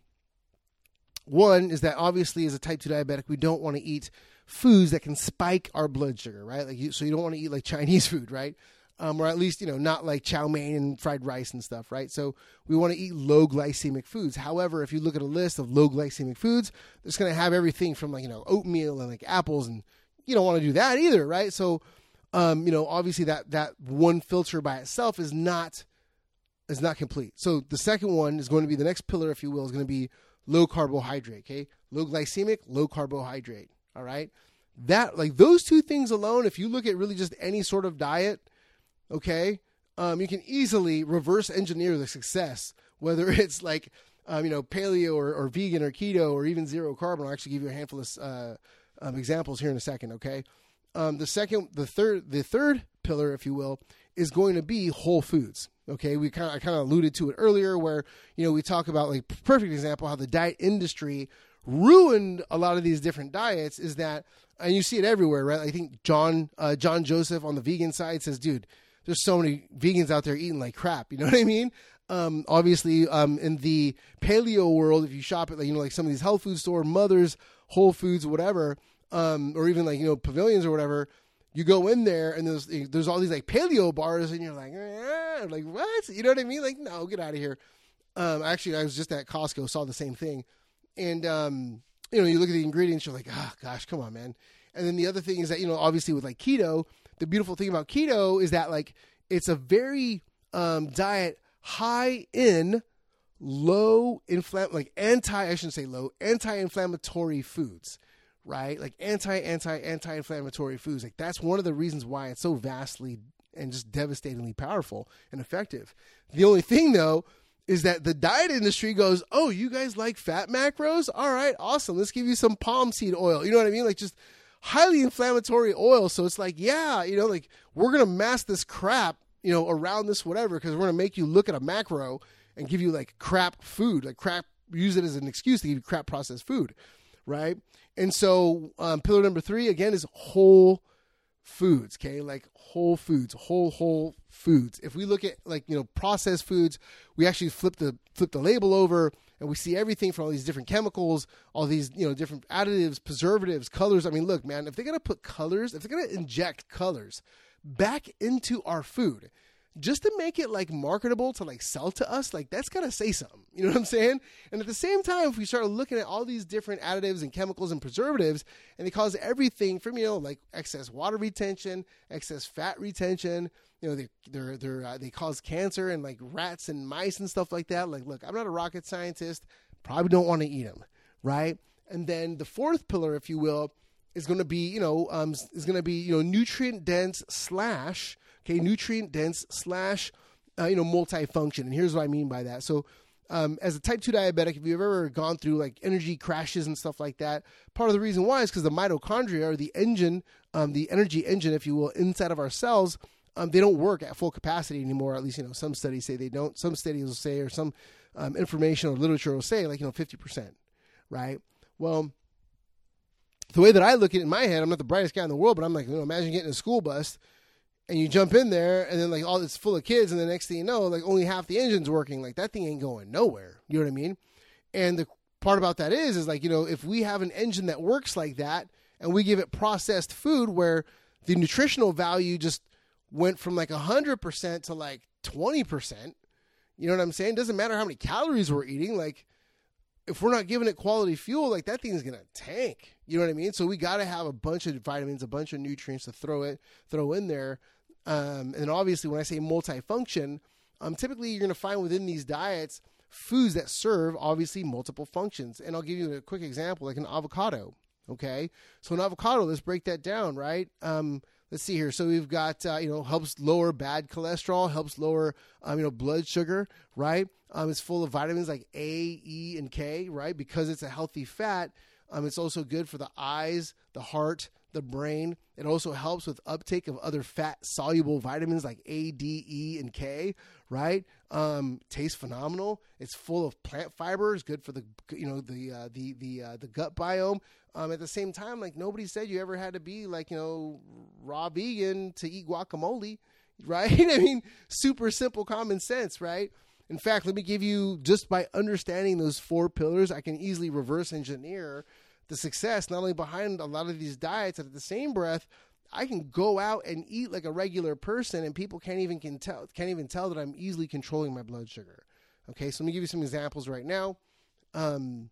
one is that obviously, as a type two diabetic, we don't want to eat foods that can spike our blood sugar, right? Like, you, so you don't want to eat like Chinese food, right? Um, or at least you know not like chow mein and fried rice and stuff, right? So we want to eat low glycemic foods. However, if you look at a list of low glycemic foods, it's going to have everything from like you know oatmeal and like apples, and you don't want to do that either, right? So um, you know, obviously that that one filter by itself is not is not complete. So the second one is going to be the next pillar, if you will, is going to be low carbohydrate. Okay, low glycemic, low carbohydrate. All right, that like those two things alone. If you look at really just any sort of diet, okay, um, you can easily reverse engineer the success. Whether it's like um, you know paleo or, or, vegan or keto or even zero carbon. I'll actually give you a handful of uh, um, examples here in a second. Okay. Um, the second, the third, the third pillar, if you will, is going to be whole foods. Okay, we kind of I kind of alluded to it earlier, where you know we talk about like perfect example how the diet industry ruined a lot of these different diets. Is that and you see it everywhere, right? I think John uh, John Joseph on the vegan side says, "Dude, there's so many vegans out there eating like crap." You know what I mean? Um, obviously, um, in the paleo world, if you shop at like you know like some of these health food store, Mothers, Whole Foods, whatever, um, or even like you know pavilions or whatever. You go in there and there's there's all these like paleo bars and you're like, eh, like what? You know what I mean? Like no, get out of here. Um, actually, I was just at Costco, saw the same thing, and um, you know, you look at the ingredients, you're like, oh gosh, come on, man. And then the other thing is that you know, obviously with like keto, the beautiful thing about keto is that like it's a very um, diet high in low inflam like anti I shouldn't say low anti-inflammatory foods right? Like anti, anti, anti inflammatory foods. Like that's one of the reasons why it's so vastly and just devastatingly powerful and effective. The only thing though is that the diet industry goes, Oh, you guys like fat macros? All right, awesome. Let's give you some palm seed oil. You know what I mean? Like just highly inflammatory oil. So it's like, yeah, you know, like we're going to mask this crap, you know, around this whatever because we're going to make you look at a macro and give you like crap food, like crap, use it as an excuse to give you crap processed food right? And so um, pillar number three again is whole foods. Okay, like whole foods, whole whole foods. If we look at like you know processed foods, we actually flip the flip the label over and we see everything from all these different chemicals, all these you know different additives, preservatives, colors. I mean, look, man, if they're gonna put colors, if they're gonna inject colors back into our food, just to make it like marketable to like sell to us, like that's gotta say something. You know what I'm saying? And at the same time, if we start looking at all these different additives and chemicals and preservatives, and they cause everything from you know like excess water retention, excess fat retention, you know they they're, they're uh, they cause cancer and like rats and mice and stuff like that. Like, look, I'm not a rocket scientist. Probably don't want to eat them, right? And then the fourth pillar, if you will, is going to be you know um, is going to be you know nutrient dense slash okay, nutrient dense slash, uh, you know, multifunction. And here's what I mean by that. So, um, as a type 2 diabetic, if you've ever gone through like energy crashes and stuff like that, part of the reason why is because the mitochondria or the engine, um, the energy engine, if you will, inside of our cells, um, they don't work at full capacity anymore. At least, you know, some studies say they don't. Some studies will say, or some um, information or literature will say, like, you know, 50%, right? Well, the way that I look at it in my head, I'm not the brightest guy in the world, but I'm like, you know, imagine getting a school bus and you jump in there and then like all it's full of kids and the next thing you know like only half the engine's working. Like that thing ain't going nowhere. You know what i mean? And the part about that is is like you know if we have an engine that works like that and we give it processed food where the nutritional value just went from like 100% to like 20% you know what i'm saying? Doesn't matter how many calories we're eating like if we're not giving it quality fuel like that thing's gonna tank you know what i mean so we got to have a bunch of vitamins a bunch of nutrients to throw it throw in there um, and obviously, when I say multifunction, um, typically you're to find within these diets foods that serve obviously multiple functions. And I'll give you a quick example, like an avocado. Okay, so an avocado, let's break that down, right? Um, let's see here. So we've got uh, you know helps lower bad cholesterol, helps lower um, you know blood sugar, right? Um, it's full of vitamins like A, E, and K, right? Because it's a healthy fat. Um, it's also good for the eyes, the heart, the brain. It also helps with uptake of other fat soluble vitamins like A, D, E, and K. Right? Um, tastes phenomenal. It's full of plant fibers, good for the you know the uh, the the uh, the gut biome. Um, at the same time, like nobody said you ever had to be like you know raw vegan to eat guacamole, right? I mean, super simple common sense, right? In fact, let me give you just by understanding those four pillars, I can easily reverse engineer the success not only behind a lot of these diets, and at the same breath, I can go out and eat like a regular person, and people can't even can tell can't even tell that I'm easily controlling my blood sugar. Okay, so let me give you some examples right now. Um,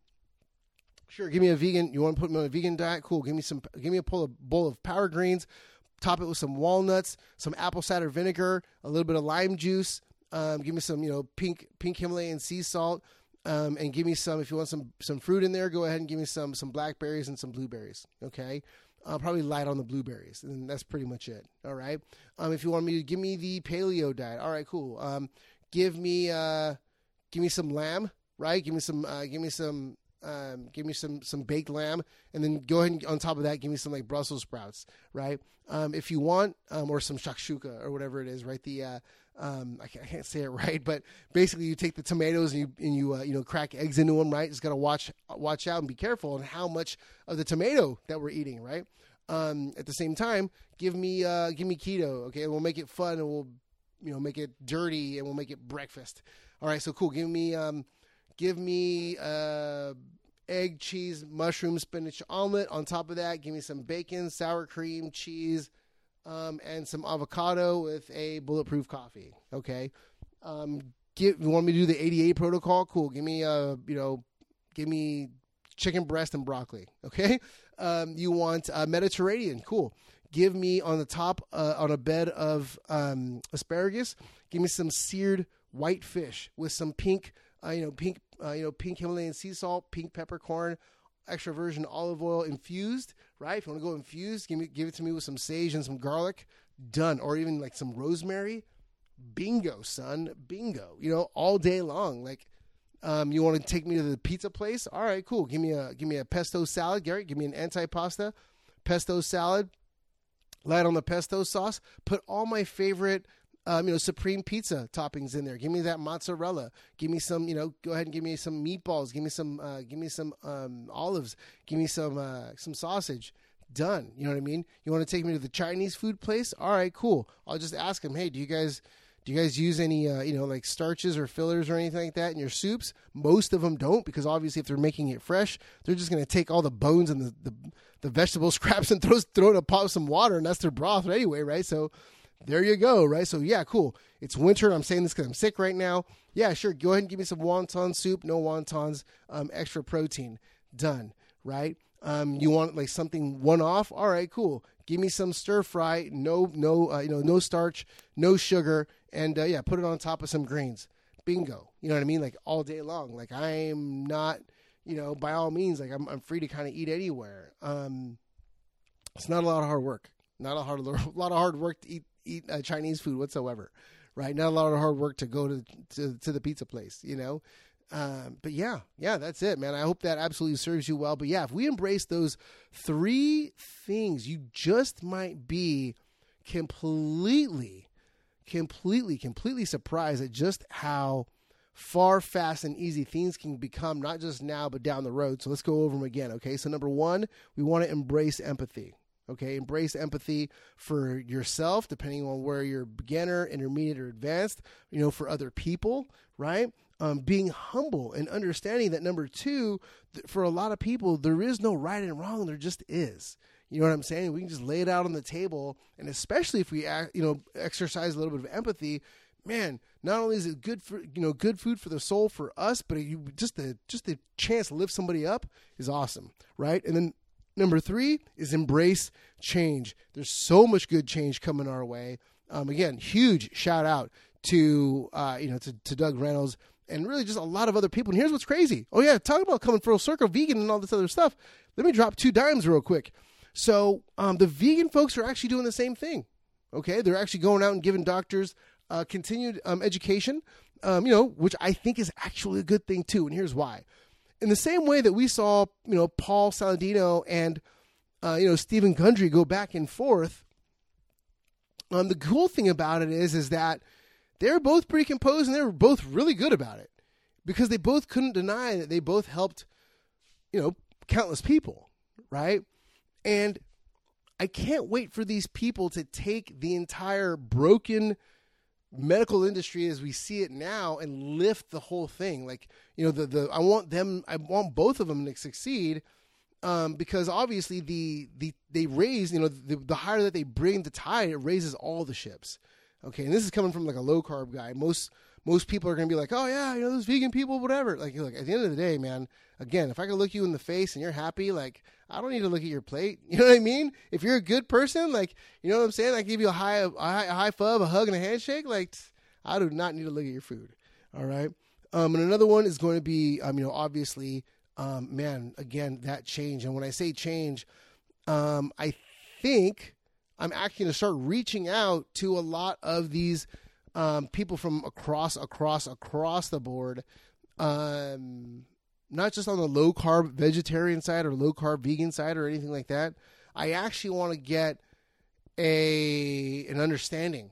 sure, give me a vegan. You want to put me on a vegan diet? Cool. Give me some. Give me a bowl of, bowl of power greens. Top it with some walnuts, some apple cider vinegar, a little bit of lime juice. Um, give me some, you know, pink pink Himalayan sea salt, um, and give me some. If you want some some fruit in there, go ahead and give me some some blackberries and some blueberries. Okay, uh, probably light on the blueberries, and that's pretty much it. All right. Um, if you want me to give me the paleo diet, all right, cool. Um, give me uh, give me some lamb, right? Give me some uh, give me some um, give me some some baked lamb, and then go ahead and on top of that, give me some like Brussels sprouts, right? Um, if you want, um, or some shakshuka or whatever it is, right? The uh, um, I, can't, I, can't, say it right, but basically you take the tomatoes and you and you uh, you know crack eggs into them, right? Just gotta watch watch out and be careful on how much of the tomato that we're eating, right? Um, at the same time, give me uh, give me keto, okay? And We'll make it fun and we'll you know make it dirty and we'll make it breakfast. All right, so cool. Give me um, give me uh, egg, cheese, mushroom, spinach omelet. On top of that, give me some bacon, sour cream, cheese um, and some avocado with a bulletproof coffee. Okay. Um, give, you want me to do the 88 protocol? Cool. Give me, uh, you know, give me chicken breast and broccoli. Okay. Um, you want uh, Mediterranean? Cool. Give me on the top uh, on a bed of um, asparagus. Give me some seared white fish with some pink, uh, you know, pink, uh, you know, pink Himalayan sea salt, pink peppercorn, extra virgin olive oil infused, right? If you want to go infused, give me give it to me with some sage and some garlic. Done. Or even like some rosemary. Bingo, son. Bingo. You know, all day long. Like um, you want to take me to the pizza place? All right, cool. Give me a give me a pesto salad, Garrett. Give me an antipasta, pesto salad. Light on the pesto sauce. Put all my favorite um, you know, supreme pizza toppings in there. Give me that mozzarella. Give me some, you know, go ahead and give me some meatballs. Give me some, uh, give me some um, olives. Give me some, uh, some sausage. Done. You know what I mean? You want to take me to the Chinese food place? All right, cool. I'll just ask them, hey, do you guys, do you guys use any, uh, you know, like starches or fillers or anything like that in your soups? Most of them don't because obviously if they're making it fresh, they're just going to take all the bones and the, the, the vegetable scraps and throw, throw it in a pot with some water and that's their broth anyway, right? So there you go, right? So yeah, cool. It's winter. I'm saying this because I'm sick right now. Yeah, sure. Go ahead and give me some wonton soup. No wontons. Um, extra protein. Done. Right. Um, you want like something one off? All right, cool. Give me some stir fry. No, no, uh, you know, no starch, no sugar, and uh, yeah, put it on top of some greens. Bingo. You know what I mean? Like all day long. Like I'm not, you know, by all means, like I'm, I'm free to kind of eat anywhere. Um, it's not a lot of hard work. Not a hard, a lot of hard work to eat eat uh, Chinese food whatsoever, right? Not a lot of hard work to go to to, to the pizza place, you know. Um, but yeah, yeah, that's it, man. I hope that absolutely serves you well. But yeah, if we embrace those three things, you just might be completely, completely, completely surprised at just how far, fast, and easy things can become, not just now, but down the road. So let's go over them again, okay? So, number one, we want to embrace empathy. Okay, embrace empathy for yourself, depending on where you're beginner, intermediate, or advanced, you know, for other people, right? Um, being humble and understanding that number two, th- for a lot of people, there is no right and wrong, there just is. You know what I'm saying? We can just lay it out on the table, and especially if we, act, you know, exercise a little bit of empathy, man, not only is it good for you know good food for the soul for us, but you just the just the chance to lift somebody up is awesome, right? And then Number three is embrace change. There's so much good change coming our way. Um, again, huge shout out to uh, you know to, to Doug Reynolds and really just a lot of other people. And here's what's crazy. Oh yeah, talk about coming full circle, vegan and all this other stuff. Let me drop two dimes real quick. So um, the vegan folks are actually doing the same thing. Okay, they're actually going out and giving doctors uh, continued um, education. Um, you know, which I think is actually a good thing too. And here's why in the same way that we saw, you know, Paul Saladino and uh, you know Steven Gundry go back and forth. Um, the cool thing about it is, is that they're both pretty composed and they were both really good about it because they both couldn't deny that they both helped, you know, countless people, right? And I can't wait for these people to take the entire broken medical industry as we see it now and lift the whole thing. Like, you know, the the I want them I want both of them to succeed. Um, because obviously the the they raise you know the, the higher that they bring the tide it raises all the ships okay and this is coming from like a low carb guy most most people are going to be like oh yeah you know those vegan people whatever. Like look, at the end of the day man again if i can look you in the face and you're happy like i don't need to look at your plate. You know what i mean? If you're a good person like you know what i'm saying? I give you a high a high, a high a hug and a handshake like i do not need to look at your food. All right? Um, and another one is going to be, um, you know, obviously, um, man, again, that change. And when I say change, um, I think I'm actually going to start reaching out to a lot of these um, people from across, across, across the board. Um, not just on the low carb vegetarian side or low carb vegan side or anything like that. I actually want to get a an understanding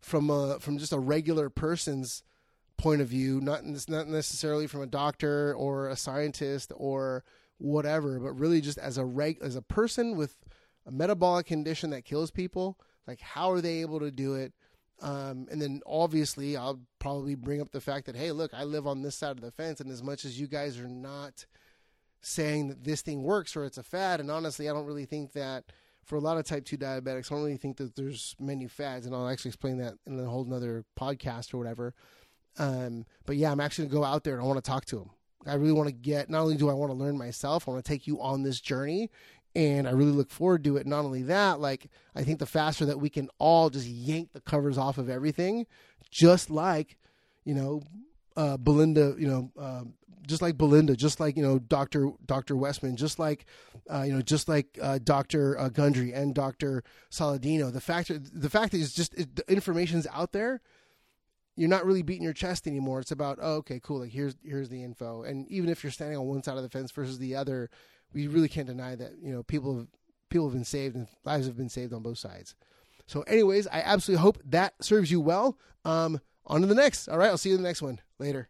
from a from just a regular person's point of view, not not necessarily from a doctor or a scientist or whatever, but really just as a reg as a person with a metabolic condition that kills people. Like, how are they able to do it? Um, and then obviously, I'll probably bring up the fact that hey, look, I live on this side of the fence, and as much as you guys are not saying that this thing works or it's a fad, and honestly, I don't really think that for a lot of type 2 diabetics, I don't really think that there's many fads, and I'll actually explain that in a whole other podcast or whatever. Um, but yeah, I'm actually gonna go out there and I want to talk to him. I really want to get. Not only do I want to learn myself, I want to take you on this journey, and I really look forward to it. Not only that, like I think the faster that we can all just yank the covers off of everything, just like you know, uh, Belinda, you know, um, just like Belinda, just like you know, Doctor Doctor Westman, just like uh, you know, just like uh, Doctor uh, Gundry and Doctor Saladino. The fact the fact is just it, the information's out there you're not really beating your chest anymore. It's about, oh, okay, cool. Like here's here's the info. And even if you're standing on one side of the fence versus the other, we really can't deny that you know people have people have been saved and lives have been saved on both sides. So, anyways, I absolutely hope that serves you well. Um, on to the next. All right, I'll see you in the next one. Later.